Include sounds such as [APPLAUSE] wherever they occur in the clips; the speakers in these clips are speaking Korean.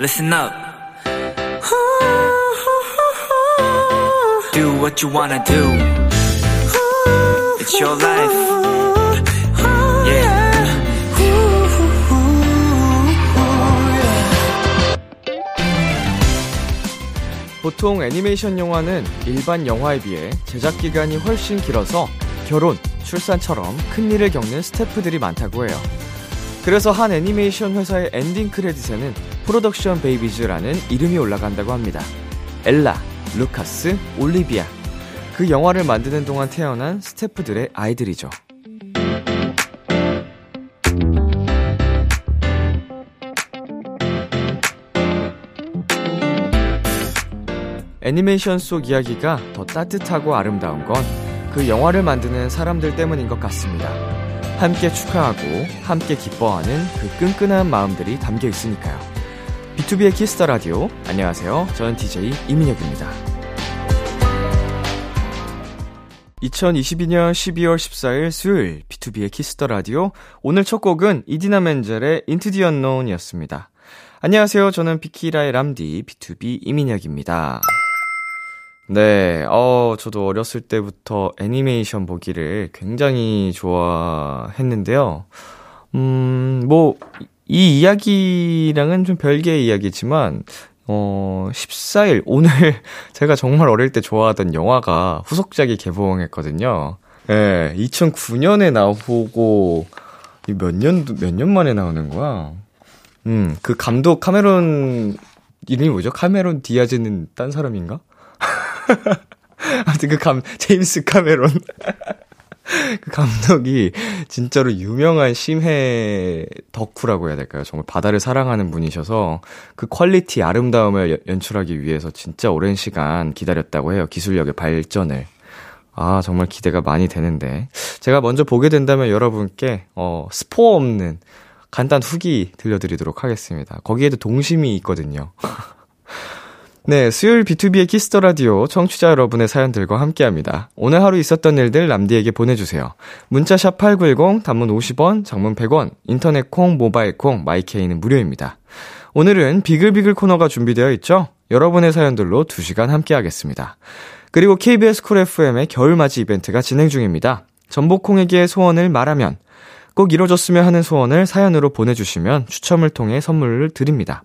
listen up. Do what you wanna do. It's your life. Yeah. 보통 애니메이션 영화는 일반 영화에 비해 제작 기간이 훨씬 길어서 결혼, 출산처럼 큰 일을 겪는 스태프들이 많다고 해요. 그래서 한 애니메이션 회사의 엔딩 크레딧에는 production babies라는 이름이 올라간다고 합니다. 엘라, 루카스, 올리비아. 그 영화를 만드는 동안 태어난 스태프들의 아이들이죠. 애니메이션 속 이야기가 더 따뜻하고 아름다운 건 그 영화를 만드는 사람들 때문인 것 같습니다. 함께 축하하고 함께 기뻐하는 그 끈끈한 마음들이 담겨 있으니까요. B2B의 키스터 라디오. 안녕하세요. 저는 DJ 이민혁입니다. 2022년 12월 14일 수요일 B2B의 키스터 라디오. 오늘 첫 곡은 이디나 멘젤의 Into the Unknown이었습니다. 안녕하세요. 저는 비키라의 람디 BTOB 이민혁입니다. 네, 어, 저도 어렸을 때부터 애니메이션 보기를 굉장히 좋아했는데요. 음, 뭐, 이 이야기랑은 좀 별개의 이야기지만, 어, 14일, 오늘 [LAUGHS] 제가 정말 어릴 때 좋아하던 영화가 후속작이 개봉했거든요. 예, 네, 2009년에 나오고, 몇 년, 몇 년 만에 나오는 거야? 음, 그 감독 카메론, 이름이 뭐죠? 카메론 디아즈는 딴 사람인가? [LAUGHS] 아무튼 그 감, 제임스 카메론. [LAUGHS] 그 감독이 진짜로 유명한 심해 덕후라고 해야 될까요? 정말 바다를 사랑하는 분이셔서 그 퀄리티 아름다움을 연출하기 위해서 진짜 오랜 시간 기다렸다고 해요. 기술력의 발전을. 아, 정말 기대가 많이 되는데. 제가 먼저 보게 된다면 여러분께, 어, 스포 없는 간단 후기 들려드리도록 하겠습니다. 거기에도 동심이 있거든요. [LAUGHS] 네, 수요일 B2B의 키스터 라디오 청취자 여러분의 사연들과 함께 합니다. 오늘 하루 있었던 일들 남디에게 보내주세요. 문자 샵 8910, 단문 50원, 장문 100원, 인터넷 콩, 모바일 콩, my K는 무료입니다. 오늘은 비글비글 코너가 준비되어 있죠? 여러분의 사연들로 2 시간 함께 하겠습니다. 그리고 KBS Cool FM의 겨울맞이 이벤트가 진행 중입니다. 전복콩에게 소원을 말하면 꼭 이뤄졌으면 하는 소원을 사연으로 보내주시면 추첨을 통해 선물을 드립니다.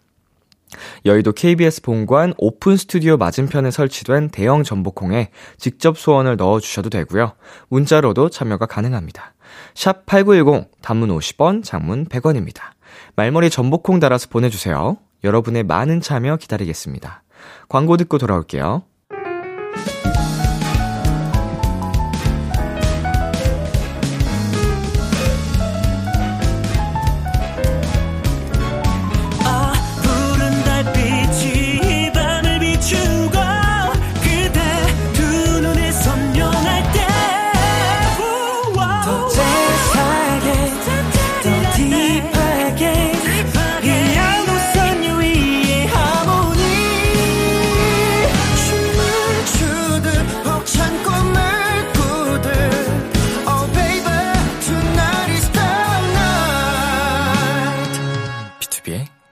여의도 KBS 본관 오픈 스튜디오 맞은편에 설치된 대형 전복콩에 직접 소원을 넣어 주셔도 되고요. 문자로도 참여가 가능합니다. 샵 8910, 단문 50원, 장문 100원입니다. 말머리 전복콩 달아서 보내 주세요. 여러분의 많은 참여 기다리겠습니다. 광고 듣고 돌아올게요.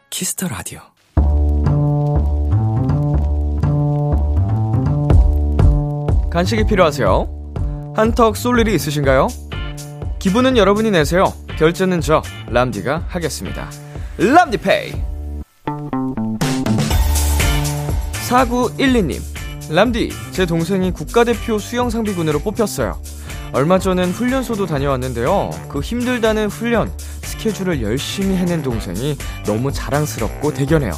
키스 더 라디오. 간식이 필요하세요? 한턱 쏠 일이 있으신가요? 기분은 여러분이 내세요. 결제는 저 람디가 하겠습니다. 람디페이. 4912님. 람디, 제 동생이 국가대표 수영 상비군으로 뽑혔어요. 얼마 전엔 훈련소도 다녀왔는데요. 그 힘들다는 훈련, 스케줄을 열심히 해낸 동생이 너무 자랑스럽고 대견해요.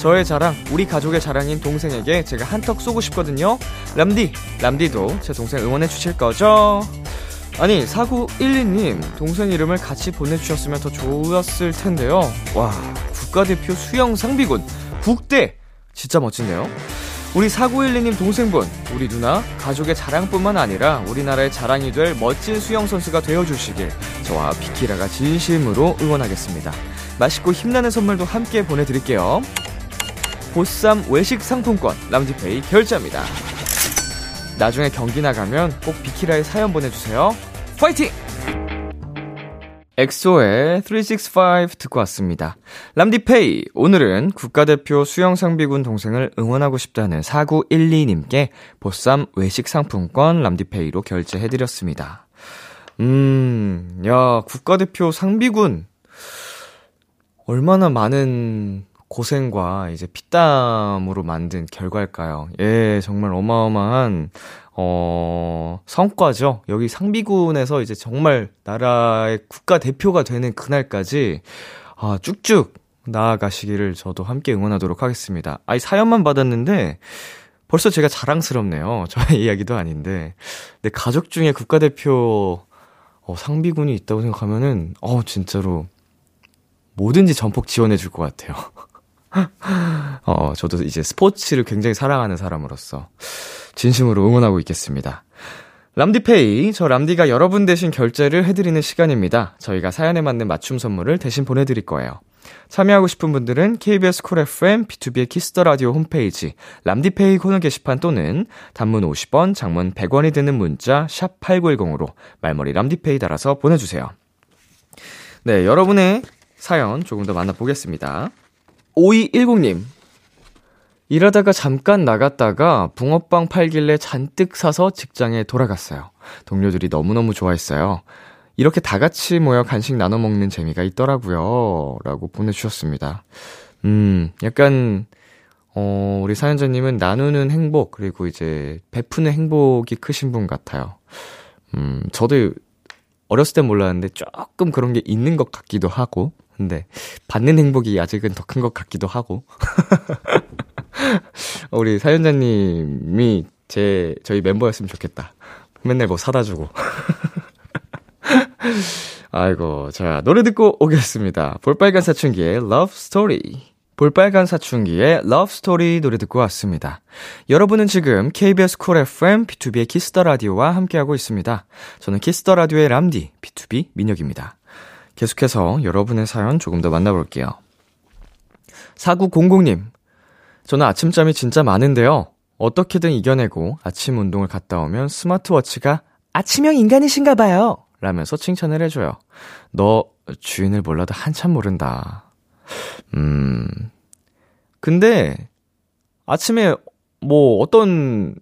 저의 자랑, 우리 가족의 자랑인 동생에게 제가 한턱 쏘고 싶거든요. 람디, 람디도 제 동생 응원해 주실 거죠? 아니, 4912님, 동생 이름을 같이 보내주셨으면 더 좋았을 텐데요. 와, 국가대표 수영 상비군, 국대! 진짜 멋진데요? 우리 4912님 동생분, 우리 누나, 가족의 자랑뿐만 아니라 우리나라의 자랑이 될 멋진 수영선수가 되어주시길 저와 비키라가 진심으로 응원하겠습니다. 맛있고 힘나는 선물도 함께 보내드릴게요. 보쌈 외식 상품권 람지페이 결제합니다. 나중에 경기 나가면 꼭 비키라에 사연 보내주세요. 파이팅! 엑소의 365 듣고 왔습니다. 람디페이, 오늘은 국가대표 수영상비군 동생을 응원하고 싶다는 4912님께 보쌈 외식 상품권 람디페이로 결제해드렸습니다. 음, 야, 국가대표 상비군. 얼마나 많은 고생과 이제 피땀으로 만든 결과일까요? 예, 정말 어마어마한 어, 성과죠. 여기 상비군에서 이제 정말 나라의 국가 대표가 되는 그날까지, 아, 쭉쭉 나아가시기를 저도 함께 응원하도록 하겠습니다. 아이, 사연만 받았는데, 벌써 제가 자랑스럽네요. [LAUGHS] 저의 이야기도 아닌데. 내 가족 중에 국가 대표, 어, 상비군이 있다고 생각하면은, 어, 진짜로, 뭐든지 전폭 지원해 줄 것 같아요. [LAUGHS] [LAUGHS] 어, 저도 이제 스포츠를 굉장히 사랑하는 사람으로서. 진심으로 응원하고 있겠습니다. 람디페이, 저 람디가 여러분 대신 결제를 해드리는 시간입니다. 저희가 사연에 맞는 맞춤 선물을 대신 보내드릴 거예요. 참여하고 싶은 분들은 KBS 쿨 FM, BTOB의 키스 더 라디오 홈페이지, 람디페이 코너 게시판 또는 단문 50원, 장문 100원이 드는 문자, 샵 8910으로 말머리 람디페이 달아서 보내주세요. 네, 여러분의 사연 조금 더 만나보겠습니다. 5210님, 일하다가 잠깐 나갔다가 붕어빵 팔길래 잔뜩 사서 직장에 돌아갔어요. 동료들이 너무너무 좋아했어요. 이렇게 다 같이 모여 간식 나눠 먹는 재미가 있더라고요. 라고 보내주셨습니다. 음, 약간, 어, 우리 사연자님은 나누는 행복, 그리고 이제 베푸는 행복이 크신 분 같아요. 음, 저도 어렸을 땐 몰랐는데 조금 그런 게 있는 것 같기도 하고, 근데 받는 행복이 아직은 더 큰 것 같기도 하고. [LAUGHS] 우리 사연자님이 제, 저희 멤버였으면 좋겠다. 맨날 뭐 사다 주고. [LAUGHS] 아이고, 자, 노래 듣고 오겠습니다. 볼빨간 사춘기의 Love Story. 볼빨간 사춘기의 Love Story 노래 듣고 왔습니다. 여러분은 지금 KBS 쿨 FM BTOB의 키스 더 라디오와 함께하고 있습니다. 저는 키스 더 라디오의 람디 BTOB 민혁입니다. 계속해서 여러분의 사연 조금 더 만나볼게요. 4900님, 저는 아침잠이 진짜 많은데요. 어떻게든 이겨내고 아침 운동을 갔다 오면 스마트워치가 아침형 인간이신가 봐요. 라면서 칭찬을 해줘요. 너 주인을 몰라도 한참 모른다. 음. 근데 아침에 뭐 어떤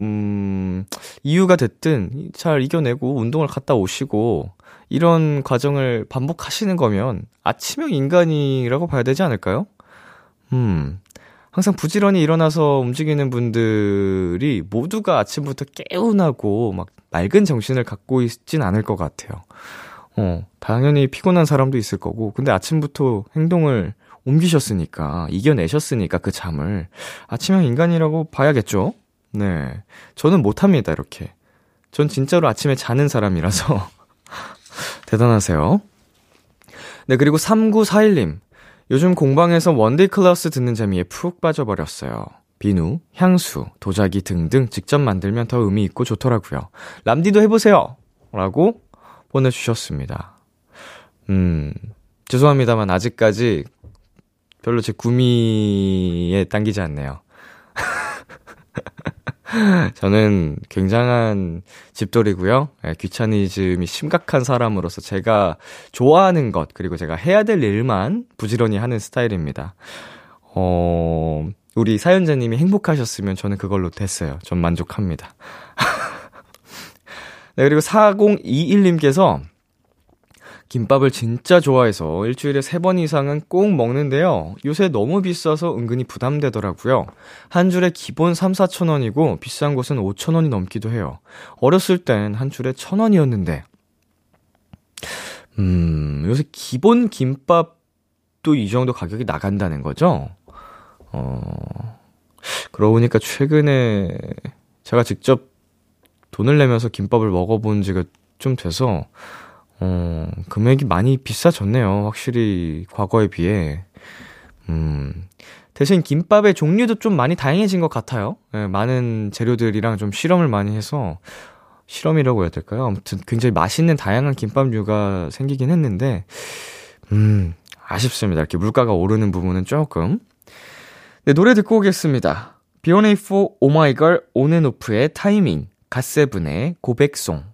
음, 이유가 됐든 잘 이겨내고 운동을 갔다 오시고 이런 과정을 반복하시는 거면 아침형 인간이라고 봐야 되지 않을까요? 음, 항상 부지런히 일어나서 움직이는 분들이 모두가 아침부터 개운하고 막 맑은 정신을 갖고 있진 않을 것 같아요. 어, 당연히 피곤한 사람도 있을 거고, 근데 아침부터 행동을 옮기셨으니까, 이겨내셨으니까 그 잠을 아침형 인간이라고 봐야겠죠? 네. 저는 못합니다, 이렇게. 전 진짜로 아침에 자는 사람이라서. [LAUGHS] 대단하세요. 네, 그리고 3941님. 요즘 공방에서 one-day class 듣는 재미에 푹 빠져버렸어요. 비누, 향수, 도자기 등등 직접 만들면 더 의미 있고 좋더라고요. 람디도 해보세요! 라고 보내주셨습니다. 음, 죄송합니다만 아직까지 별로 제 구미에 당기지 않네요. [LAUGHS] 저는 굉장한 집돌이고요. 예, 귀차니즘이 심각한 사람으로서 제가 좋아하는 것, 그리고 제가 해야 될 일만 부지런히 하는 스타일입니다. 어, 우리 사연자님이 행복하셨으면 저는 그걸로 됐어요. 전 만족합니다. [LAUGHS] 네, 그리고 4021님께서 김밥을 진짜 좋아해서 일주일에 3번 이상은 꼭 먹는데요. 요새 너무 비싸서 은근히 부담되더라고요. 한 줄에 기본 3, 4천 원이고 비싼 곳은 5천 원이 넘기도 해요. 어렸을 땐 한 줄에 천 원이었는데. 음, 요새 기본 김밥도 이 정도 가격이 나간다는 거죠? 어, 그러고 보니까 최근에 제가 직접 돈을 내면서 김밥을 먹어본 지가 좀 돼서 어, 금액이 많이 비싸졌네요. 확실히 과거에 비해. 음, 대신 김밥의 종류도 좀 많이 다양해진 것 같아요. 예, 많은 재료들이랑 좀 실험을 많이 해서, 실험이라고 해야 될까요? 아무튼 굉장히 맛있는 다양한 김밥류가 생기긴 했는데, 음, 아쉽습니다. 이렇게 물가가 오르는 부분은 조금. 네, 노래 듣고 오겠습니다. B1A4 오마이걸 온앤오프의 타이밍, 갓세븐의 고백송.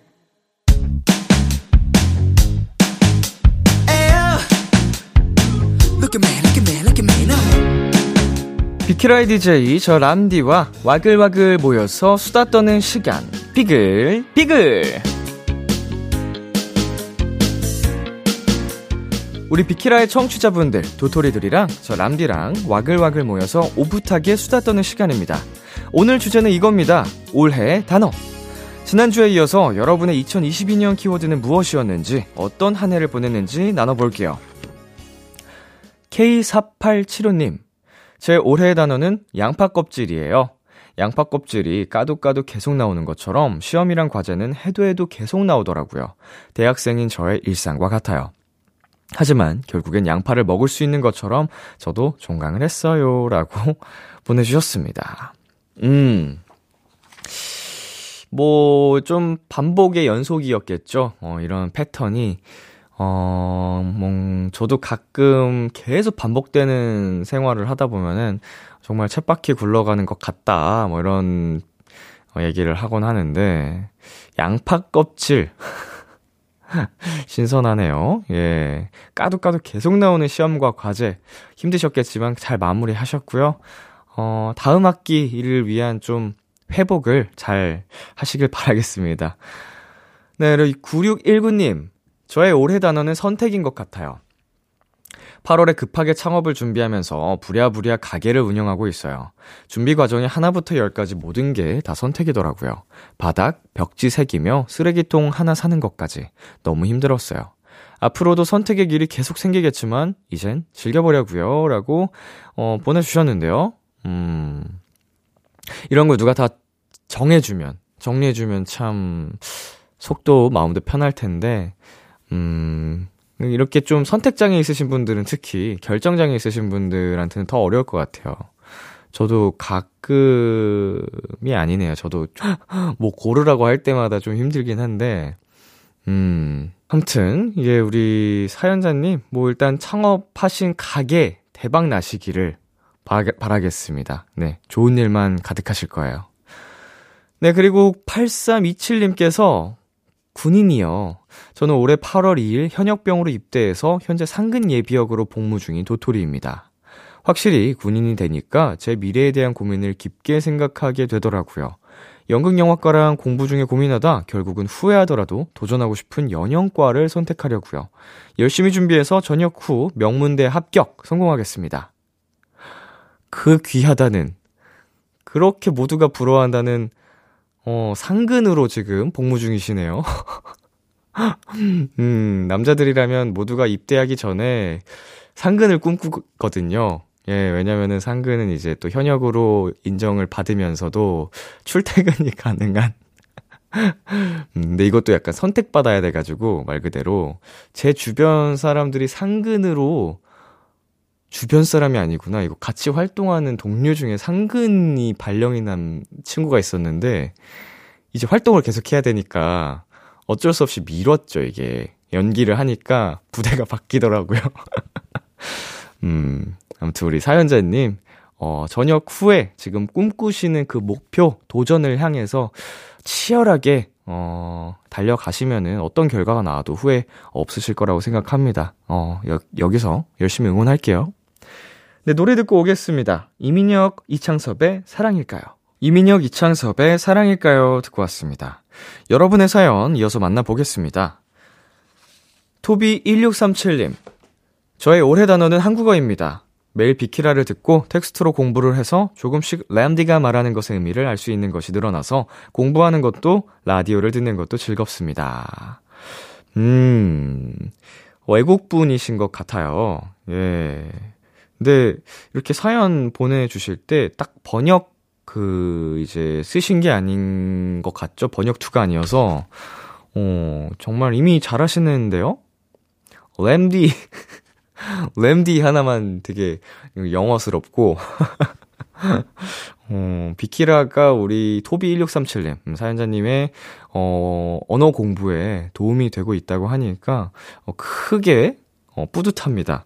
키라의 DJ 저 람디와 와글와글 모여서 수다 떠는 시간. 비글 비글! 우리 비키라의 청취자분들 도토리들이랑 저 람디랑 와글와글 모여서 오붓하게 수다 떠는 시간입니다. 오늘 주제는 이겁니다. 올해 단어. 지난주에 이어서 여러분의 2022년 키워드는 무엇이었는지 어떤 한 해를 보냈는지 나눠볼게요. K4875님 제 올해의 단어는 양파 껍질이에요. 양파 껍질이 까도 까도 계속 나오는 것처럼 시험이랑 과제는 해도 해도 계속 나오더라고요. 대학생인 저의 일상과 같아요. 하지만 결국엔 양파를 먹을 수 있는 것처럼 저도 종강을 했어요. 라고 [LAUGHS] 보내주셨습니다. 음. 뭐, 좀 반복의 연속이었겠죠. 어, 이런 패턴이. 어, 뭐, 저도 가끔 계속 반복되는 생활을 하다 보면은 정말 쳇바퀴 굴러가는 것 같다. 뭐 이런 어, 얘기를 하곤 하는데, 양파 껍질. [LAUGHS] 신선하네요. 예. 까도 까도 계속 나오는 시험과 과제. 힘드셨겠지만 잘 마무리 하셨고요. 어, 다음 학기 일을 위한 좀 회복을 잘 하시길 바라겠습니다. 네, 그리고 9619님. 저의 올해 단어는 선택인 것 같아요. 8월에 급하게 창업을 준비하면서 부랴부랴 가게를 운영하고 있어요. 준비 과정이 하나부터 열까지 모든 게 다 선택이더라고요. 바닥, 벽지 색이며 쓰레기통 하나 사는 것까지 너무 힘들었어요. 앞으로도 선택의 길이 계속 생기겠지만 이젠 즐겨보려고요. 라고 어, 보내주셨는데요. 음, 이런 걸 누가 다 정해주면 정리해주면 참 속도 마음도 편할 텐데 음, 이렇게 좀 선택장애 있으신 분들은 특히 결정장애 있으신 분들한테는 더 어려울 것 같아요. 저도 가끔이 아니네요. 저도 뭐 고르라고 할 때마다 좀 힘들긴 한데, 음, 아무튼 이게 우리 사연자님 뭐 일단 창업하신 가게 대박 나시기를 바라 겠습니다. 네, 좋은 일만 가득하실 거예요. 네, 그리고 8327님께서 군인이요. 저는 올해 8월 2일 현역병으로 입대해서 현재 상근 예비역으로 복무 중인 도토리입니다. 확실히 군인이 되니까 제 미래에 대한 고민을 깊게 생각하게 되더라고요. 연극영화과랑 공부 중에 고민하다 결국은 후회하더라도 도전하고 싶은 연영과를 선택하려고요. 열심히 준비해서 전역 후 명문대 합격 성공하겠습니다. 그 귀하다는 그렇게 모두가 부러워한다는 어, 상근으로 지금 복무 중이시네요. [LAUGHS] 음, 남자들이라면 모두가 입대하기 전에 상근을 꿈꾸거든요. 예, 왜냐면은 상근은 이제 또 현역으로 인정을 받으면서도 출퇴근이 [LAUGHS] 가능한. 음, 근데 이것도 약간 선택받아야 돼가지고, 말 그대로. 제 주변 사람들이 상근으로 주변 사람이 아니구나. 이거 같이 활동하는 동료 중에 상근이 발령이 난 친구가 있었는데, 이제 활동을 계속 해야 되니까 어쩔 수 없이 미뤘죠, 이게. 연기를 하니까 부대가 [LAUGHS] 바뀌더라고요. [LAUGHS] 음, 아무튼 우리 사연자님, 어, 저녁 후에 지금 꿈꾸시는 그 목표, 도전을 향해서 치열하게, 어, 달려가시면은 어떤 결과가 나와도 후회 없으실 거라고 생각합니다. 어, 여, 여기서 열심히 응원할게요. 네, 노래 듣고 오겠습니다. 이민혁, 이창섭의 사랑일까요? 이민혁, 이창섭의 사랑일까요? 듣고 왔습니다. 여러분의 사연 이어서 만나보겠습니다. 토비1637님. 저의 올해 단어는 한국어입니다. 매일 비키라를 듣고 텍스트로 공부를 해서 조금씩 람디가 말하는 것의 의미를 알 수 있는 것이 늘어나서 공부하는 것도 라디오를 듣는 것도 즐겁습니다. 음, 외국분이신 것 같아요. 예. 근데 이렇게 사연 보내주실 때 딱 번역 그 이제 쓰신 게 아닌 것 같죠? 번역 투가 아니어서 어 정말 이미 잘하시는데요? 램디 [LAUGHS] 램디 하나만 되게 영어스럽고 [LAUGHS] 어, 비키라가 우리 토비1637님, 음, 사연자님의, 어, 언어 공부에 도움이 되고 있다고 하니까, 어, 크게, 어, 뿌듯합니다.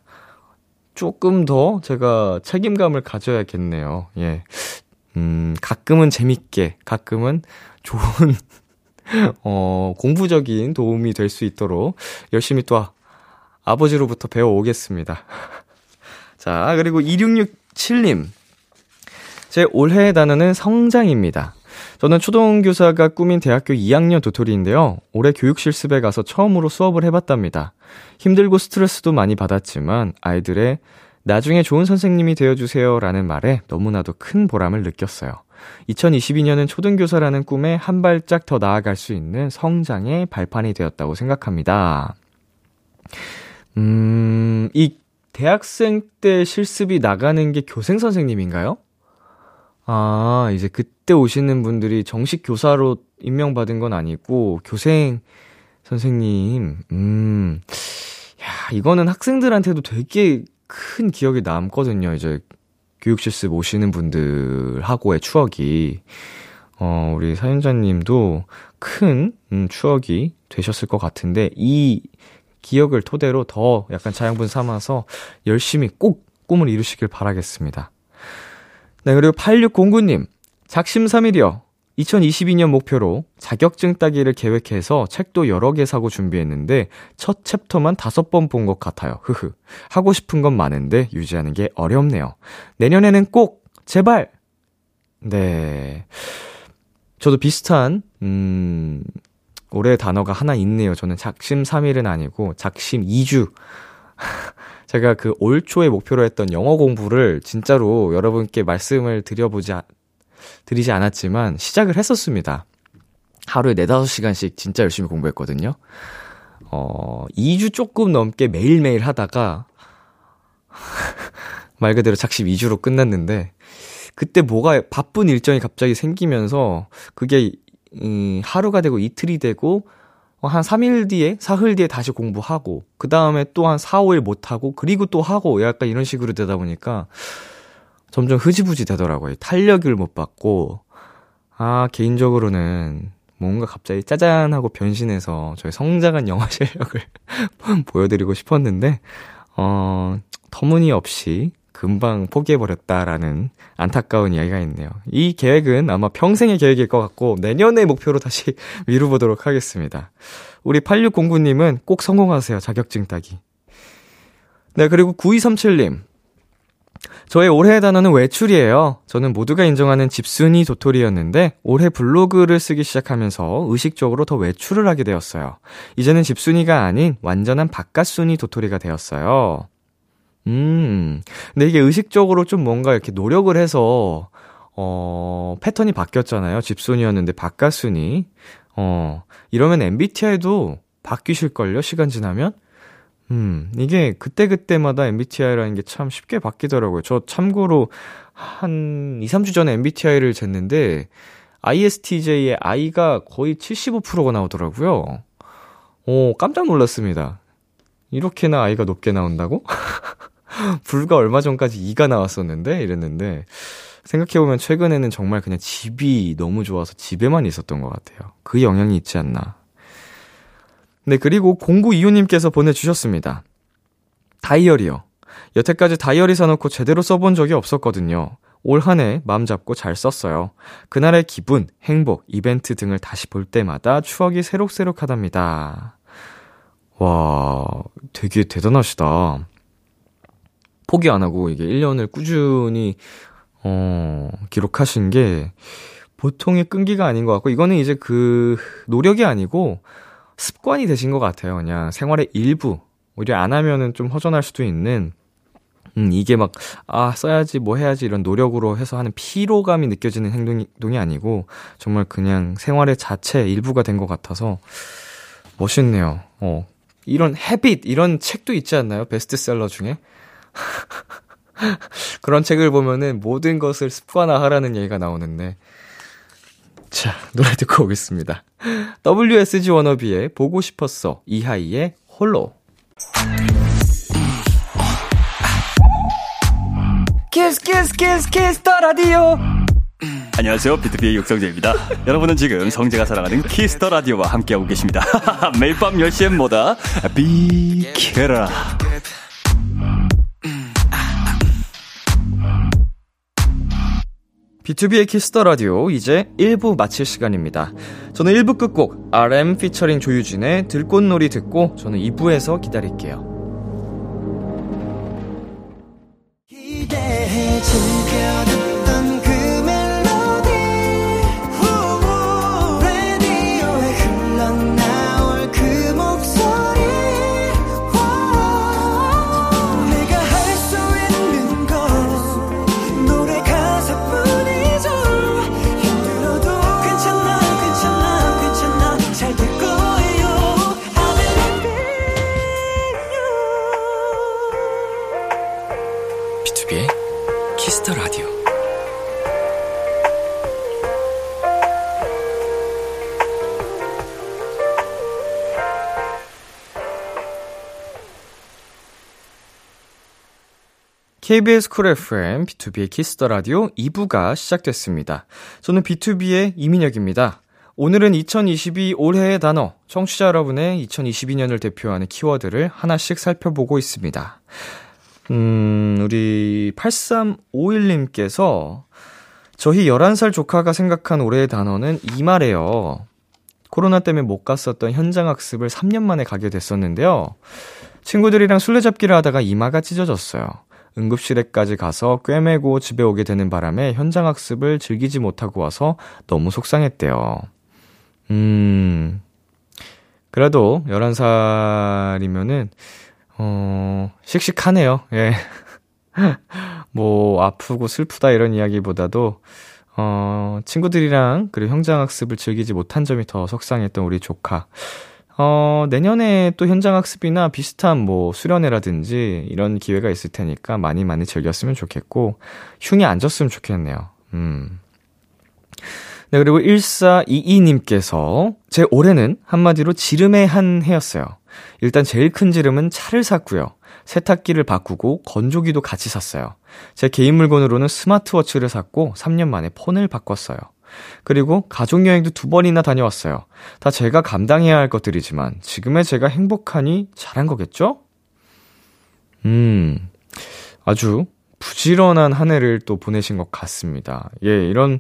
조금 더 제가 책임감을 가져야겠네요. 예. 음, 가끔은 재밌게, 가끔은 좋은, [LAUGHS] 어, 공부적인 도움이 될 수 있도록 열심히 또 아버지로부터 배워오겠습니다. [LAUGHS] 자, 그리고 2667님. 제 올해의 단어는 성장입니다. 저는 초등교사가 꿈인 대학교 2학년 도토리인데요. 올해 교육 실습에 가서 처음으로 수업을 해봤답니다. 힘들고 스트레스도 많이 받았지만 아이들의 나중에 좋은 선생님이 되어주세요 라는 말에 너무나도 큰 보람을 느꼈어요. 2022년은 초등교사라는 꿈에 한 발짝 더 나아갈 수 있는 성장의 발판이 되었다고 생각합니다. 음, 이 대학생 때 실습이 나가는 게 교생 선생님인가요? 아, 이제 그때 오시는 분들이 정식 교사로 임명받은 건 아니고, 교생 선생님, 음, 야, 이거는 학생들한테도 되게 큰 기억이 남거든요. 이제 교육 실습 오시는 분들하고의 추억이. 어, 우리 사연자님도 큰, 음, 추억이 되셨을 것 같은데, 이 기억을 토대로 더 약간 자양분 삼아서 열심히 꼭 꿈을 이루시길 바라겠습니다. 네, 그리고 8609님, 작심삼일이요. 2022년 목표로 자격증 따기를 계획해서 책도 여러 개 사고 준비했는데 첫 챕터만 다섯 번 본 것 같아요. 흐흐. 하고 싶은 건 많은데 유지하는 게 어렵네요. 내년에는 꼭 제발. 네. 저도 비슷한 음 올해 단어가 하나 있네요. 저는 작심 삼일은 아니고 작심 2주. [LAUGHS] 제가 그 올 초에 목표로 했던 영어 공부를 진짜로 여러분께 말씀을 드려보지, 드리지 않았지만 시작을 했었습니다. 하루에 4, 5시간씩 진짜 열심히 공부했거든요. 어, 2주 조금 넘게 매일매일 하다가 [LAUGHS] 말 그대로 작심 2주로 끝났는데 그때 뭐가 바쁜 일정이 갑자기 생기면서 그게 음, 하루가 되고 이틀이 되고 어, 한 3일 뒤에, 사흘 뒤에 다시 공부하고, 그 다음에 또 한 4, 5일 못하고, 그리고 또 하고, 약간 이런 식으로 되다 보니까, 점점 흐지부지 되더라고요. 탄력을 못 받고, 아, 개인적으로는 뭔가 갑자기 짜잔하고 변신해서 저희 성장한 영화 [LAUGHS] 실력을 [LAUGHS] 보여드리고 싶었는데, 어, 터무니없이 금방 포기해버렸다라는 안타까운 이야기가 있네요. 이 계획은 아마 평생의 계획일 것 같고 내년의 목표로 다시 [LAUGHS] 미루보도록 하겠습니다. 우리 8609님은 꼭 성공하세요. 자격증 따기. 네, 그리고 9237님. 저의 올해의 단어는 외출이에요. 저는 모두가 인정하는 집순이 도토리였는데 올해 블로그를 쓰기 시작하면서 의식적으로 더 외출을 하게 되었어요. 이제는 집순이가 아닌 완전한 바깥순이 도토리가 되었어요. 음. 근데 이게 의식적으로 좀 뭔가 이렇게 노력을 해서, 어, 패턴이 바뀌었잖아요. 집순이였는데 바깥순이. 어, 이러면 MBTI도 바뀌실걸요? 시간 지나면? 음, 이게 그때그때마다 MBTI라는 게 참 쉽게 바뀌더라고요. 저 참고로 한 2, 3주 전에 MBTI를 쟀는데, ISTJ의 I가 거의 75%가 나오더라고요. 오, 깜짝 놀랐습니다. 이렇게나 I가 높게 나온다고? [LAUGHS] 불과 얼마 전까지 2가 나왔었는데 이랬는데 생각해보면 최근에는 정말 그냥 집이 너무 좋아서 집에만 있었던 것 같아요. 그 영향이 있지 않나. 네, 그리고 0925님께서 보내주셨습니다. 다이어리요. 여태까지 다이어리 사놓고 제대로 써본 적이 없었거든요. 올 한해 마음 잡고 잘 썼어요. 그날의 기분, 행복, 이벤트 등을 다시 볼 때마다 추억이 새록새록하답니다. 와, 되게 대단하시다. 포기 안 하고 이게 1년을 꾸준히 어, 기록하신 게 보통의 끈기가 아닌 것 같고 이거는 이제 그 노력이 아니고 습관이 되신 것 같아요. 그냥 생활의 일부. 오히려 안 하면은 좀 허전할 수도 있는 음, 이게 막, 아, 써야지, 뭐 해야지, 이런 노력으로 해서 하는 피로감이 느껴지는 행동이, 아니고, 정말 그냥 생활의 자체 일부가 된 것 같아서, 멋있네요. 어. 이런 헤빗, 이런 책도 있지 않나요? 베스트셀러 중에? [LAUGHS] 그런 책을 보면은 모든 것을 습관화하라는 얘기가 나오는데. 자, 노래 듣고 오겠습니다. WSG 워너비의 보고 싶었어. 이하이의 홀로. Kiss 키스 키스 키스 키스 더 라디오 안녕하세요. 비투비의 육성재입니다. [LAUGHS] 여러분은 지금 성재가 사랑하는 키스 더 라디오와 함께하고 계십니다. [LAUGHS] 매일 밤 10시엔 뭐다? 비키라. BTOB의 키스 더 라디오 이제 1부 마칠 시간입니다. 저는 1부 끝곡 RM 피처링 조유진의 들꽃놀이 듣고 저는 2부에서 기다릴게요. KBS 쿨 FM, BTOB의 키스 더 라디오 2부가 시작됐습니다. 저는 BTOB의 이민혁입니다. 오늘은 2022 올해의 단어, 청취자 여러분의 2022년을 대표하는 키워드를 하나씩 살펴보고 있습니다. 음, 우리 8351님께서 저희 11살 조카가 생각한 올해의 단어는 이말이에요. 코로나 때문에 못 갔었던 현장 학습을 3년 만에 가게 됐었는데요. 친구들이랑 술래잡기를 하다가 이마가 찢어졌어요. 응급실에까지 가서 꿰매고 집에 오게 되는 바람에 현장 학습을 즐기지 못하고 와서 너무 속상했대요. 음, 그래도 11살이면은, 어, 씩씩하네요. 예. [LAUGHS] 뭐, 아프고 슬프다 이런 이야기보다도, 어, 친구들이랑 그리고 현장 학습을 즐기지 못한 점이 더 속상했던 우리 조카. 어, 내년에 또 현장 학습이나 비슷한 뭐 수련회라든지 이런 기회가 있을 테니까 많이 많이 즐겼으면 좋겠고, 흉이 안 졌으면 좋겠네요. 음. 네, 그리고 1422님께서 제 올해는 한마디로 지름의 한 해였어요. 일단 제일 큰 지름은 차를 샀고요. 세탁기를 바꾸고 건조기도 같이 샀어요. 제 개인 물건으로는 스마트워치를 샀고 3년 만에 폰을 바꿨어요. 그리고 가족여행도 두 번이나 다녀왔어요. 다 제가 감당해야 할 것들이지만 지금의 제가 행복하니 잘한 거겠죠? 음, 아주 부지런한 한 해를 또 보내신 것 같습니다. 예, 이런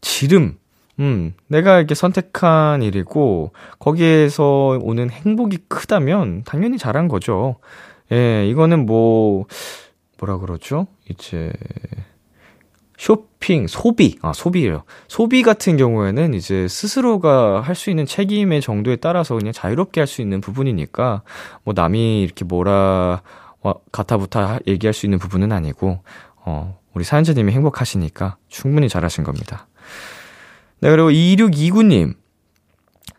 지름, 음, 내가 이렇게 선택한 일이고, 거기에서 오는 행복이 크다면, 당연히 잘한 거죠. 예, 이거는 뭐, 뭐라 그러죠? 이제, 쇼핑, 소비, 아, 소비예요. 소비 같은 경우에는 이제 스스로가 할 수 있는 책임의 정도에 따라서 그냥 자유롭게 할 수 있는 부분이니까, 뭐 남이 이렇게 뭐라, 가타부타 얘기할 수 있는 부분은 아니고, 어, 우리 사연자님이 행복하시니까 충분히 잘하신 겁니다. 네, 그리고 2629님.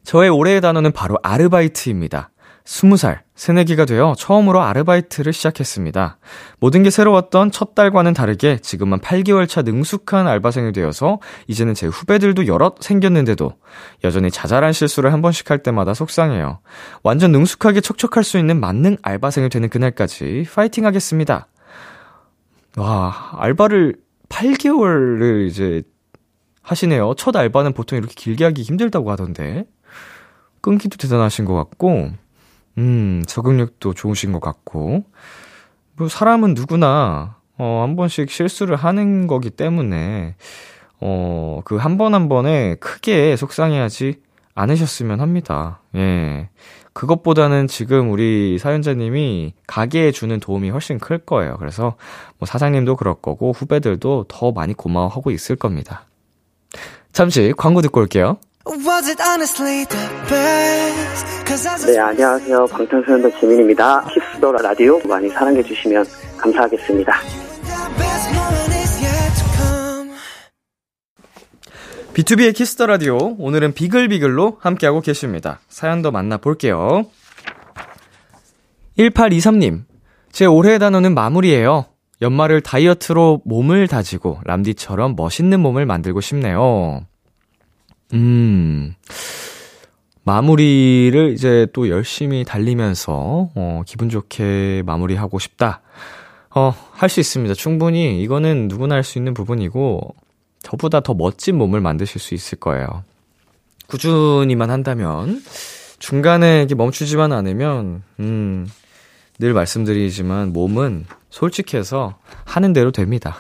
저의 올해의 단어는 바로 아르바이트입니다. 20살, 새내기가 되어 처음으로 아르바이트를 시작했습니다. 모든 게 새로웠던 첫 달과는 다르게 지금은 8개월 차 능숙한 알바생이 되어서 이제는 제 후배들도 여럿 생겼는데도 여전히 자잘한 실수를 한 번씩 할 때마다 속상해요. 완전 능숙하게 척척할 수 있는 만능 알바생이 되는 그날까지 파이팅 하겠습니다. 와, 알바를 8개월을 이제 하시네요. 첫 알바는 보통 이렇게 길게 하기 힘들다고 하던데. 끈기도 대단하신 것 같고, 음, 적응력도 좋으신 것 같고, 뭐, 사람은 누구나, 어, 한 번씩 실수를 하는 거기 때문에, 어, 그 한 번 한 번에 크게 속상해하지 않으셨으면 합니다. 예. 그것보다는 지금 우리 사연자님이 가게에 주는 도움이 훨씬 클 거예요. 그래서 뭐 사장님도 그럴 거고 후배들도 더 많이 고마워하고 있을 겁니다. 잠시 광고 듣고 올게요. Was it honestly the best? Cause as 네, 안녕하세요. 방탄소년단 지민입니다. 키스 더 라디오 많이 사랑해 주시면 감사하겠습니다. the best moment is yet to come. BTOB의 키스 더 라디오 오늘은 비글비글로 함께하고 계십니다. 사연 더 만나볼게요. 1823님, 제 올해의 단어는 마무리예요. 연말을 다이어트로 몸을 다지고 람디처럼 멋있는 몸을 만들고 싶네요. 음, 마무리를 이제 또 열심히 달리면서, 어, 기분 좋게 마무리하고 싶다. 어, 할 수 있습니다. 충분히 이거는 누구나 할 수 있는 부분이고 저보다 더 멋진 몸을 만드실 수 있을 거예요. 꾸준히만 한다면 중간에 이게 멈추지만 않으면 음, 늘 말씀드리지만 몸은 솔직해서 하는 대로 됩니다.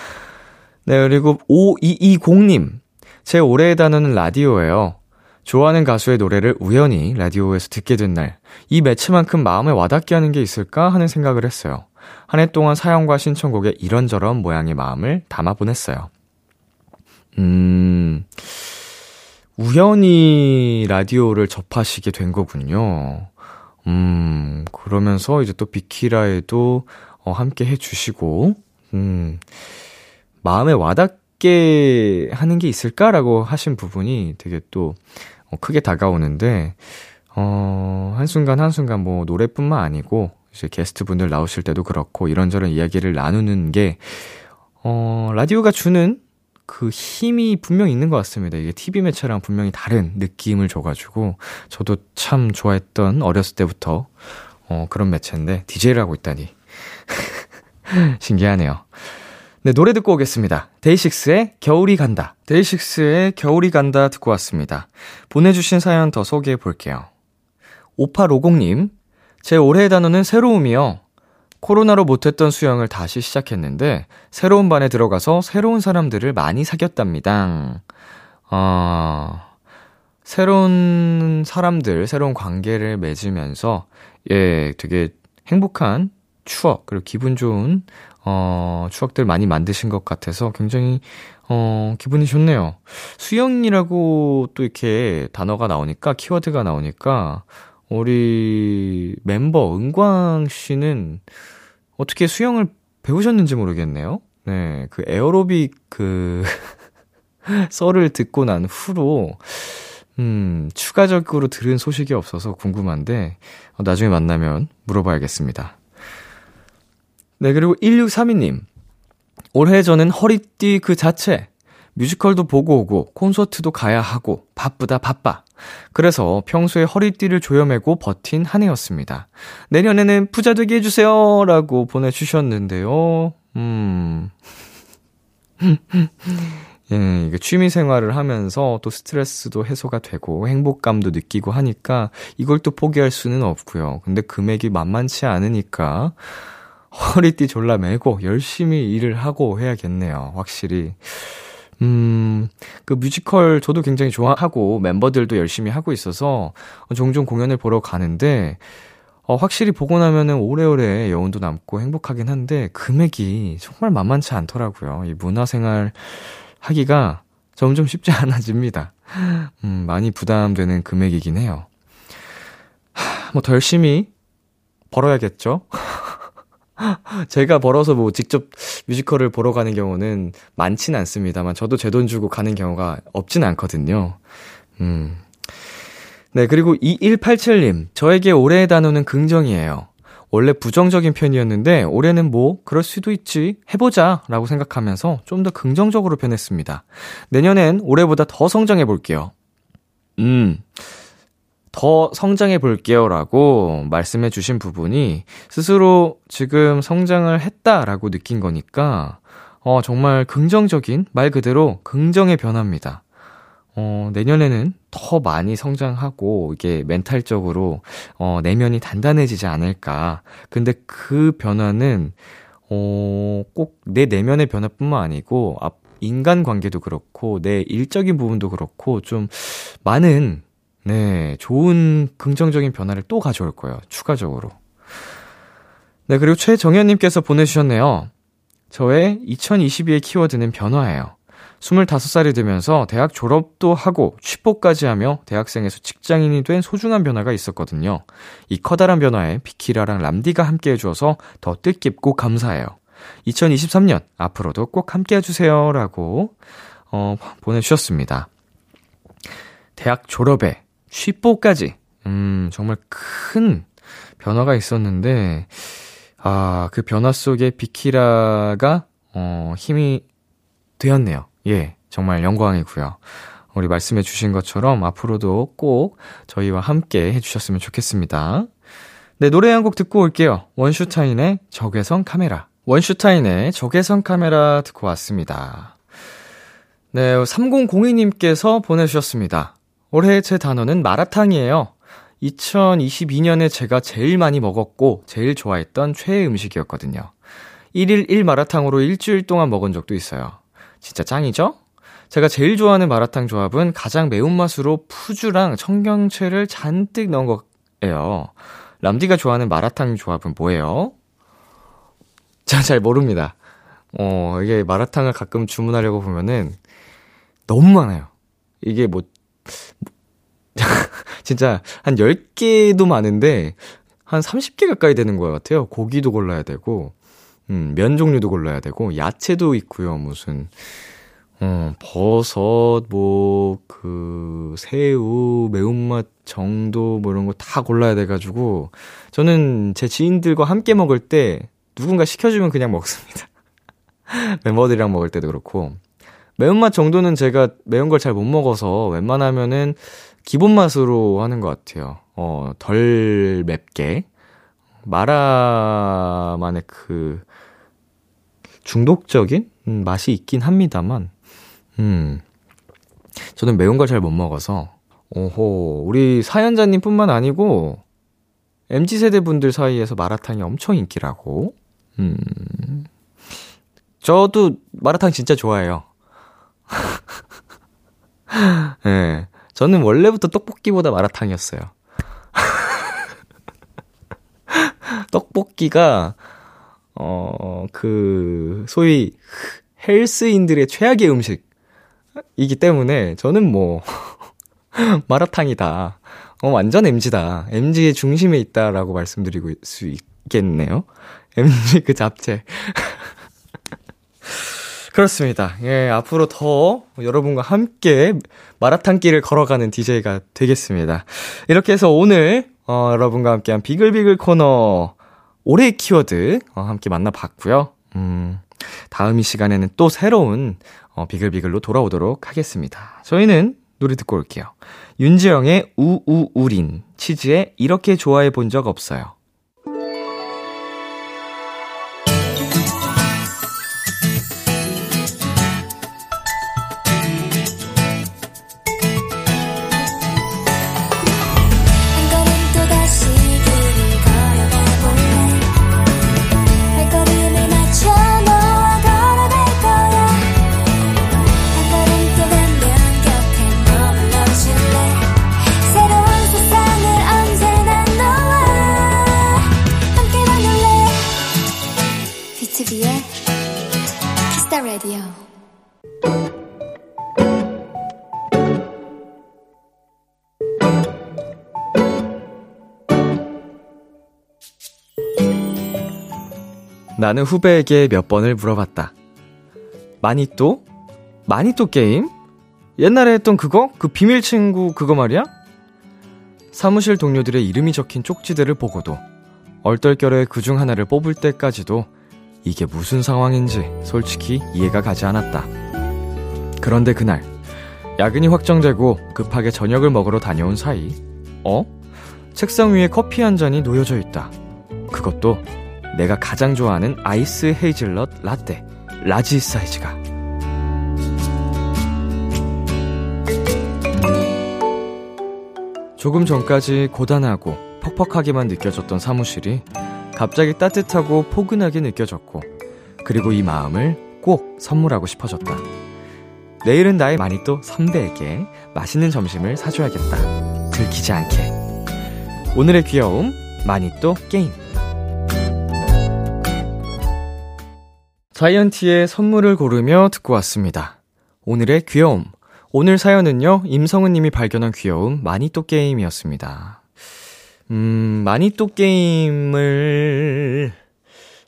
[LAUGHS] 네, 그리고 5220님. 제 올해의 단어는 라디오예요. 좋아하는 가수의 노래를 우연히 라디오에서 듣게 된 날, 이 매체만큼 마음에 와닿게 하는 게 있을까 하는 생각을 했어요. 한 해 동안 사연과 신청곡에 이런저런 모양의 마음을 담아 보냈어요. 음, 우연히 라디오를 접하시게 된 거군요. 음, 그러면서 이제 또 비키라에도 어, 함께 해주시고, 음, 마음에 와닿 게 하는 게 있을까라고 하신 부분이 되게 또 어, 크게 다가오는데, 어, 한순간 한순간 뭐 노래뿐만 아니고, 이제 게스트 분들 나오실 때도 그렇고, 이런저런 이야기를 나누는 게, 어, 라디오가 주는 그 힘이 분명 있는 것 같습니다. 이게 TV 매체랑 분명히 다른 느낌을 줘가지고, 저도 참 좋아했던 어렸을 때부터, 어, 그런 매체인데, DJ를 하고 있다니. [LAUGHS] 신기하네요. 네, 노래 듣고 오겠습니다. 데이식스의 겨울이 간다. 데이식스의 겨울이 간다 듣고 왔습니다. 보내주신 사연 더 소개해 볼게요. 5850님, 제 올해의 단어는 새로움이요. 코로나로 못했던 수영을 다시 시작했는데, 새로운 반에 들어가서 새로운 사람들을 많이 사귀었답니다. 어, 새로운 사람들, 새로운 관계를 맺으면서, 예, 되게 행복한 추억, 그리고 기분 좋은, 어, 추억들 많이 만드신 것 같아서 굉장히, 어, 기분이 좋네요. 수영이라고 또 이렇게 단어가 나오니까, 키워드가 나오니까, 우리 멤버 은광 씨는 어떻게 수영을 배우셨는지 모르겠네요. 네, 그 에어로빅 그 [LAUGHS] 썰을 듣고 난 후로 음, 추가적으로 들은 소식이 없어서 궁금한데 어, 나중에 만나면 물어봐야겠습니다. 네, 그리고 1632님. 올해 저는 허리띠 그 자체. 뮤지컬도 보고 오고 콘서트도 가야 하고 바쁘다 바빠. 그래서 평소에 허리띠를 조여매고 버틴 한 해였습니다. 내년에는 부자 되게 해주세요. 라고 보내주셨는데요. 음. [LAUGHS] 예, 이게 취미 생활을 하면서 또 스트레스도 해소가 되고 행복감도 느끼고 하니까 이걸 또 포기할 수는 없고요. 근데 금액이 만만치 않으니까 허리띠 졸라 매고 열심히 일을 하고 해야겠네요. 확실히. 음, 그 뮤지컬 저도 굉장히 좋아하고 멤버들도 열심히 하고 있어서 종종 공연을 보러 가는데 어, 확실히 보고 나면은 오래오래 여운도 남고 행복하긴 한데 금액이 정말 만만치 않더라고요. 이 문화생활 하기가 점점 쉽지 않아집니다. 음, 많이 부담되는 금액이긴 해요. 뭐 더 열심히 벌어야겠죠? 제가 벌어서 뭐 직접 뮤지컬을 보러 가는 경우는 많지는 않습니다만 저도 제 돈 주고 가는 경우가 없진 않거든요. 음. 네, 그리고 2187님. 저에게 올해의 단어는 긍정이에요. 원래 부정적인 편이었는데 올해는 뭐 그럴 수도 있지 해보자 라고 생각하면서 좀 더 긍정적으로 변했습니다. 내년엔 올해보다 더 성장해 볼게요. 음. 더 성장해 볼게요 라고 말씀해 주신 부분이 스스로 지금 성장을 했다라고 느낀 거니까, 어, 정말 긍정적인 말 그대로 긍정의 변화입니다. 어, 내년에는 더 많이 성장하고, 이게 멘탈적으로, 어, 내면이 단단해지지 않을까. 근데 그 변화는, 어, 꼭 내 내면의 변화뿐만 아니고, 앞, 인간 관계도 그렇고, 내 일적인 부분도 그렇고, 좀 많은 네, 좋은 긍정적인 변화를 또 가져올 거예요. 추가적으로. 네, 그리고 최정현님께서 보내주셨네요. 저의 2022의 키워드는 변화예요. 25살이 되면서 대학 졸업도 하고 취뽀까지 하며 대학생에서 직장인이 된 소중한 변화가 있었거든요. 이 커다란 변화에 비키라랑 람디가 함께 해주어서 더 뜻깊고 감사해요. 2023년 앞으로도 꼭 함께 해주세요. 라고, 어, 보내주셨습니다. 대학 졸업에 쉬뽀까지. 음, 정말 큰 변화가 있었는데, 아, 그 변화 속에 비키라가, 어, 힘이 되었네요. 예, 정말 영광이고요. 우리 말씀해 주신 것처럼 앞으로도 꼭 저희와 함께 해주셨으면 좋겠습니다. 네, 노래 한 곡 듣고 올게요. 원슈타인의 적외선 카메라. 원슈타인의 적외선 카메라 듣고 왔습니다. 네, 3002님께서 보내주셨습니다. 올해 제 단어는 마라탕이에요. 2022년에 제가 제일 많이 먹었고, 제일 좋아했던 최애 음식이었거든요. 1일 1마라탕으로 일주일 동안 먹은 적도 있어요. 진짜 짱이죠? 제가 제일 좋아하는 마라탕 조합은 가장 매운맛으로 푸주랑 청경채를 잔뜩 넣은 거예요. 람디가 좋아하는 마라탕 조합은 뭐예요? 제가 잘 모릅니다. 어, 이게 마라탕을 가끔 주문하려고 보면은 너무 많아요. 이게 뭐, [LAUGHS] 진짜 한 10개도 많은데 한 30개 가까이 되는 것 같아요. 고기도 골라야 되고, 음, 면 종류도 골라야 되고, 야채도 있고요. 무슨, 어, 버섯, 뭐, 그, 새우, 매운맛 정도, 뭐 이런 거 다 골라야 돼가지고, 저는 제 지인들과 함께 먹을 때 누군가 시켜주면 그냥 먹습니다. [LAUGHS] 멤버들이랑 먹을 때도 그렇고. 매운맛 정도는 제가 매운 걸 잘 못 먹어서 웬만하면은 기본 맛으로 하는 것 같아요. 어, 덜 맵게. 마라만의 그 중독적인 음, 맛이 있긴 합니다만, 음, 저는 매운 걸 잘 못 먹어서, 오호, 우리 사연자님 뿐만 아니고, MZ세대 분들 사이에서 마라탕이 엄청 인기라고, 음, 저도 마라탕 진짜 좋아해요. [LAUGHS] 예. 네, 저는 원래부터 떡볶이보다 마라탕이었어요. [LAUGHS] 떡볶이가, 어, 그, 소위, 헬스인들의 최악의 음식이기 때문에, 저는 뭐, [LAUGHS] 마라탕이다. 어, 완전 MG다. MG의 중심에 있다라고 말씀드리고 수 있겠네요. MG 그 잡채. 그렇습니다. 예, 앞으로 더 여러분과 함께 마라탕 길을 걸어가는 DJ가 되겠습니다. 이렇게 해서 오늘, 어, 여러분과 함께한 비글비글 코너, 올해의 키워드, 어, 함께 만나봤고요. 음, 다음 이 시간에는 또 새로운, 어, 비글비글로 돌아오도록 하겠습니다. 저희는 노래 듣고 올게요. 윤지영의 우우우린, 치즈의 이렇게 좋아해 본 적 없어요. 나는 후배에게 몇 번을 물어봤다. 많이 또? 많이 또 게임? 옛날에 했던 그거? 그 비밀 친구 그거 말이야? 사무실 동료들의 이름이 적힌 쪽지들을 보고도 얼떨결에 그 중 하나를 뽑을 때까지도 이게 무슨 상황인지 솔직히 이해가 가지 않았다. 그런데 그날 야근이 확정되고 급하게 저녁을 먹으러 다녀온 사이 어? 책상 위에 커피 한 잔이 놓여져 있다. 그것도 내가 가장 좋아하는 아이스 헤이즐넛 라떼 라지 사이즈가 조금 전까지 고단하고 퍽퍽하게만 느껴졌던 사무실이 갑자기 따뜻하고 포근하게 느껴졌고 그리고 이 마음을 꼭 선물하고 싶어졌다. 내일은 나의 마니또 선배에게 맛있는 점심을 사줘야겠다. 들키지 않게. 오늘의 귀여움 마니또 게임. 자이언티의 선물을 고르며 듣고 왔습니다. 오늘의 귀여움. 오늘 사연은요, 임성은 님이 발견한 귀여움, 마니또 게임이었습니다. 음, 마니또 게임을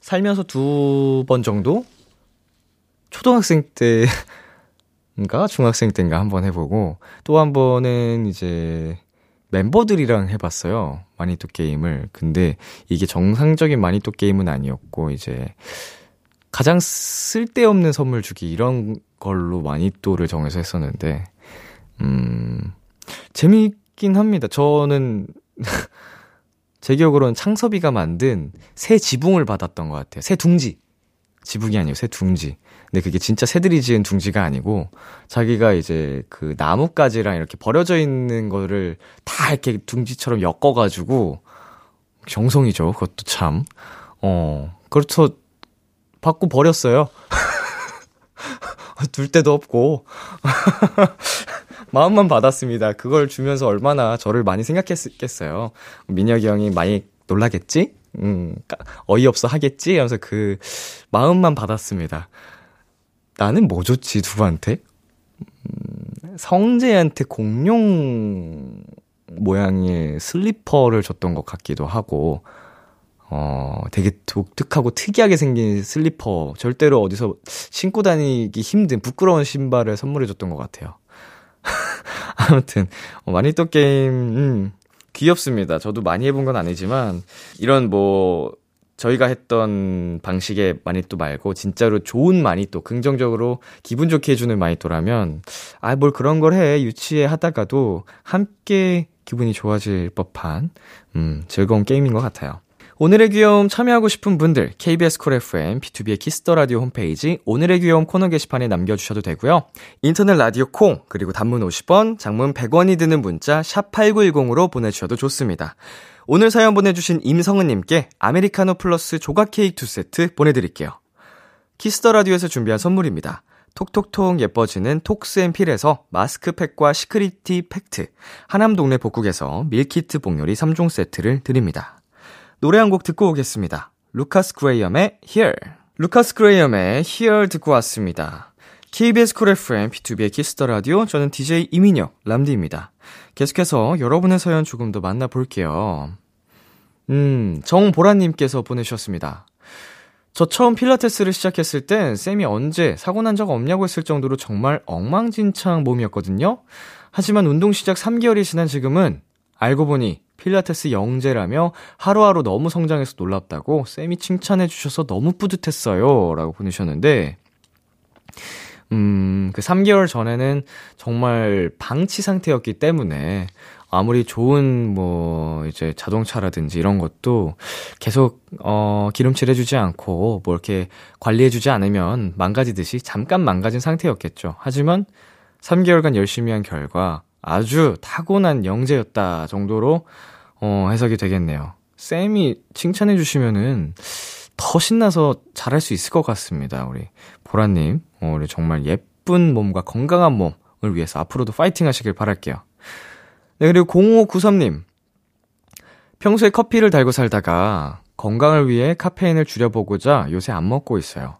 살면서 두 번 정도? 초등학생 때 인가? 중학생 때인가 한 번 해보고, 또 한 번은 이제 멤버들이랑 해봤어요. 마니또 게임을. 근데 이게 정상적인 마니또 게임은 아니었고, 이제 가장 쓸데없는 선물 주기 이런 걸로 마니또를 정해서 했었는데 음 재미있긴 합니다. 저는 [LAUGHS] 제 기억으로는 창섭이가 만든 새 지붕을 받았던 것 같아요. 새 둥지. 지붕이 아니고 새 둥지. 근데 그게 진짜 새들이 지은 둥지가 아니고 자기가 이제 그 나뭇가지랑 이렇게 버려져 있는 거를 다 이렇게 둥지처럼 엮어가지고 정성이죠. 그것도 참. 어, 그렇죠. 받고 버렸어요. [LAUGHS] 둘 데도 없고. [LAUGHS] 마음만 받았습니다. 그걸 주면서 얼마나 저를 많이 생각했겠어요. 민혁이 형이 많이 놀라겠지? 음, 어이없어 하겠지? 하면서 그 마음만 받았습니다. 나는 뭐 줬지, 누구한테? 음, 성재한테 공룡 모양의 슬리퍼를 줬던 것 같기도 하고, 어, 되게 독특하고 특이하게 생긴 슬리퍼, 절대로 어디서 신고 다니기 힘든 부끄러운 신발을 선물해줬던 것 같아요. [LAUGHS] 아무튼, 어, 마니또 게임, 음, 귀엽습니다. 저도 많이 해본 건 아니지만, 이런 뭐, 저희가 했던 방식의 마니또 말고 진짜로 좋은 마니또, 긍정적으로 기분 좋게 해주는 마니또라면 아, 뭘 그런 걸 해. 유치해 하다가도 함께 기분이 좋아질 법한 음, 즐거운 게임인 것 같아요. 오늘의 귀여움 참여하고 싶은 분들 KBS 쿨 FM BTOB의 키스 더 라디오 홈페이지 오늘의 귀여움 코너 게시판에 남겨 주셔도 되고요. 인터넷 라디오 콩 그리고 단문 50원, 장문 100원이 드는 문자 샵 8910으로 보내 주셔도 좋습니다. 오늘 사연 보내 주신 임성은 님께 아메리카노 플러스 조각 케이크 두 세트 보내 드릴게요. 키스 더 라디오에서 준비한 선물입니다. 톡톡톡 예뻐지는 톡스앤필에서 마스크팩과 시크릿티 팩트, 하남 동네 복국에서 밀키트 복요리 3종 세트를 드립니다. 노래 한 곡 듣고 오겠습니다. 루카스 그레이엄의 Here. 루카스 그레이엄의 Here 듣고 왔습니다. KBS 쿨 FM, BTOB의 키스 더 라디오, 저는 DJ 이민혁, 람디입니다. 계속해서 여러분의 사연 조금 더 만나볼게요. 음, 정보라님께서 보내주셨습니다. 저 처음 필라테스를 시작했을 땐 쌤이 언제 사고 난 적 없냐고 했을 정도로 정말 엉망진창 몸이었거든요? 하지만 운동 시작 3개월이 지난 지금은 알고 보니 필라테스 영재라며 하루하루 너무 성장해서 놀랍다고 쌤이 칭찬해 주셔서 너무 뿌듯했어요. 라고 보내셨는데, 음, 그 3개월 전에는 정말 방치 상태였기 때문에 아무리 좋은 뭐 이제 자동차라든지 이런 것도 계속 어 기름칠 해주지 않고 뭐 이렇게 관리해주지 않으면 망가지듯이 잠깐 망가진 상태였겠죠. 하지만 3개월간 열심히 한 결과 아주 타고난 영재였다 정도로 어 해석이 되겠네요. 쌤이 칭찬해 주시면은 더 신나서 잘할 수 있을 것 같습니다. 우리 보라님, 어, 우리 정말 예쁜 몸과 건강한 몸을 위해서 앞으로도 파이팅 하시길 바랄게요. 네, 그리고 0593님. 평소에 커피를 달고 살다가 건강을 위해 카페인을 줄여보고자 요새 안 먹고 있어요.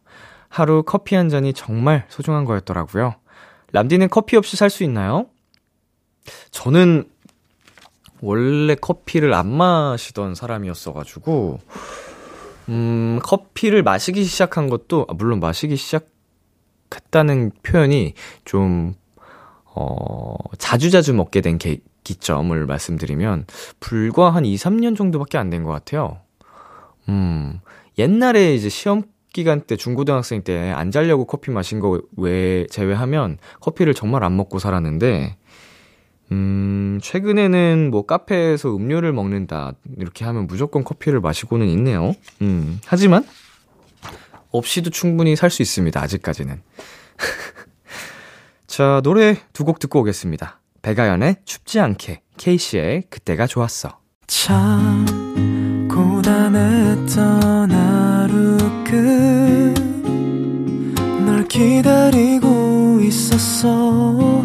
하루 커피 한 잔이 정말 소중한 거였더라고요. 람디는 커피 없이 살 수 있나요? 저는 원래 커피를 안 마시던 사람이었어가지고, 음, 커피를 마시기 시작한 것도, 아, 물론 마시기 시작했다는 표현이 좀, 어, 자주자주 먹게 된 게, 기점을 말씀드리면, 불과 한 2, 3년 정도밖에 안 된 것 같아요. 음, 옛날에 이제 시험 기간 때 중고등학생 때 안 자려고 커피 마신 거 외, 제외하면 커피를 정말 안 먹고 살았는데, 음, 최근에는 뭐 카페에서 음료를 먹는다, 이렇게 하면 무조건 커피를 마시고는 있네요. 음, 하지만, 없이도 충분히 살 수 있습니다, 아직까지는. [LAUGHS] 자, 노래 두 곡 듣고 오겠습니다. 배가연의 춥지 않게, 케이씨의 그때가 좋았어. 참 고단했던 하루 끝 널 기다리고 있었어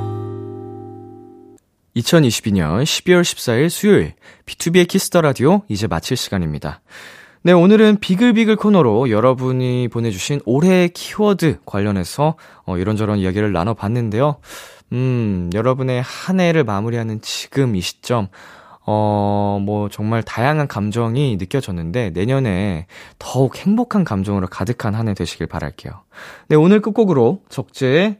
2022년 12월 14일 수요일 비투비의 Kiss the Radio 이제 마칠 시간입니다. 네, 오늘은 비글비글 코너로 여러분이 보내주신 올해의 키워드 관련해서 어, 이런저런 이야기를 나눠봤는데요. 음, 여러분의 한 해를 마무리하는 지금 이 시점, 어, 뭐, 정말 다양한 감정이 느껴졌는데, 내년에 더욱 행복한 감정으로 가득한 한 해 되시길 바랄게요. 네, 오늘 끝곡으로 적재의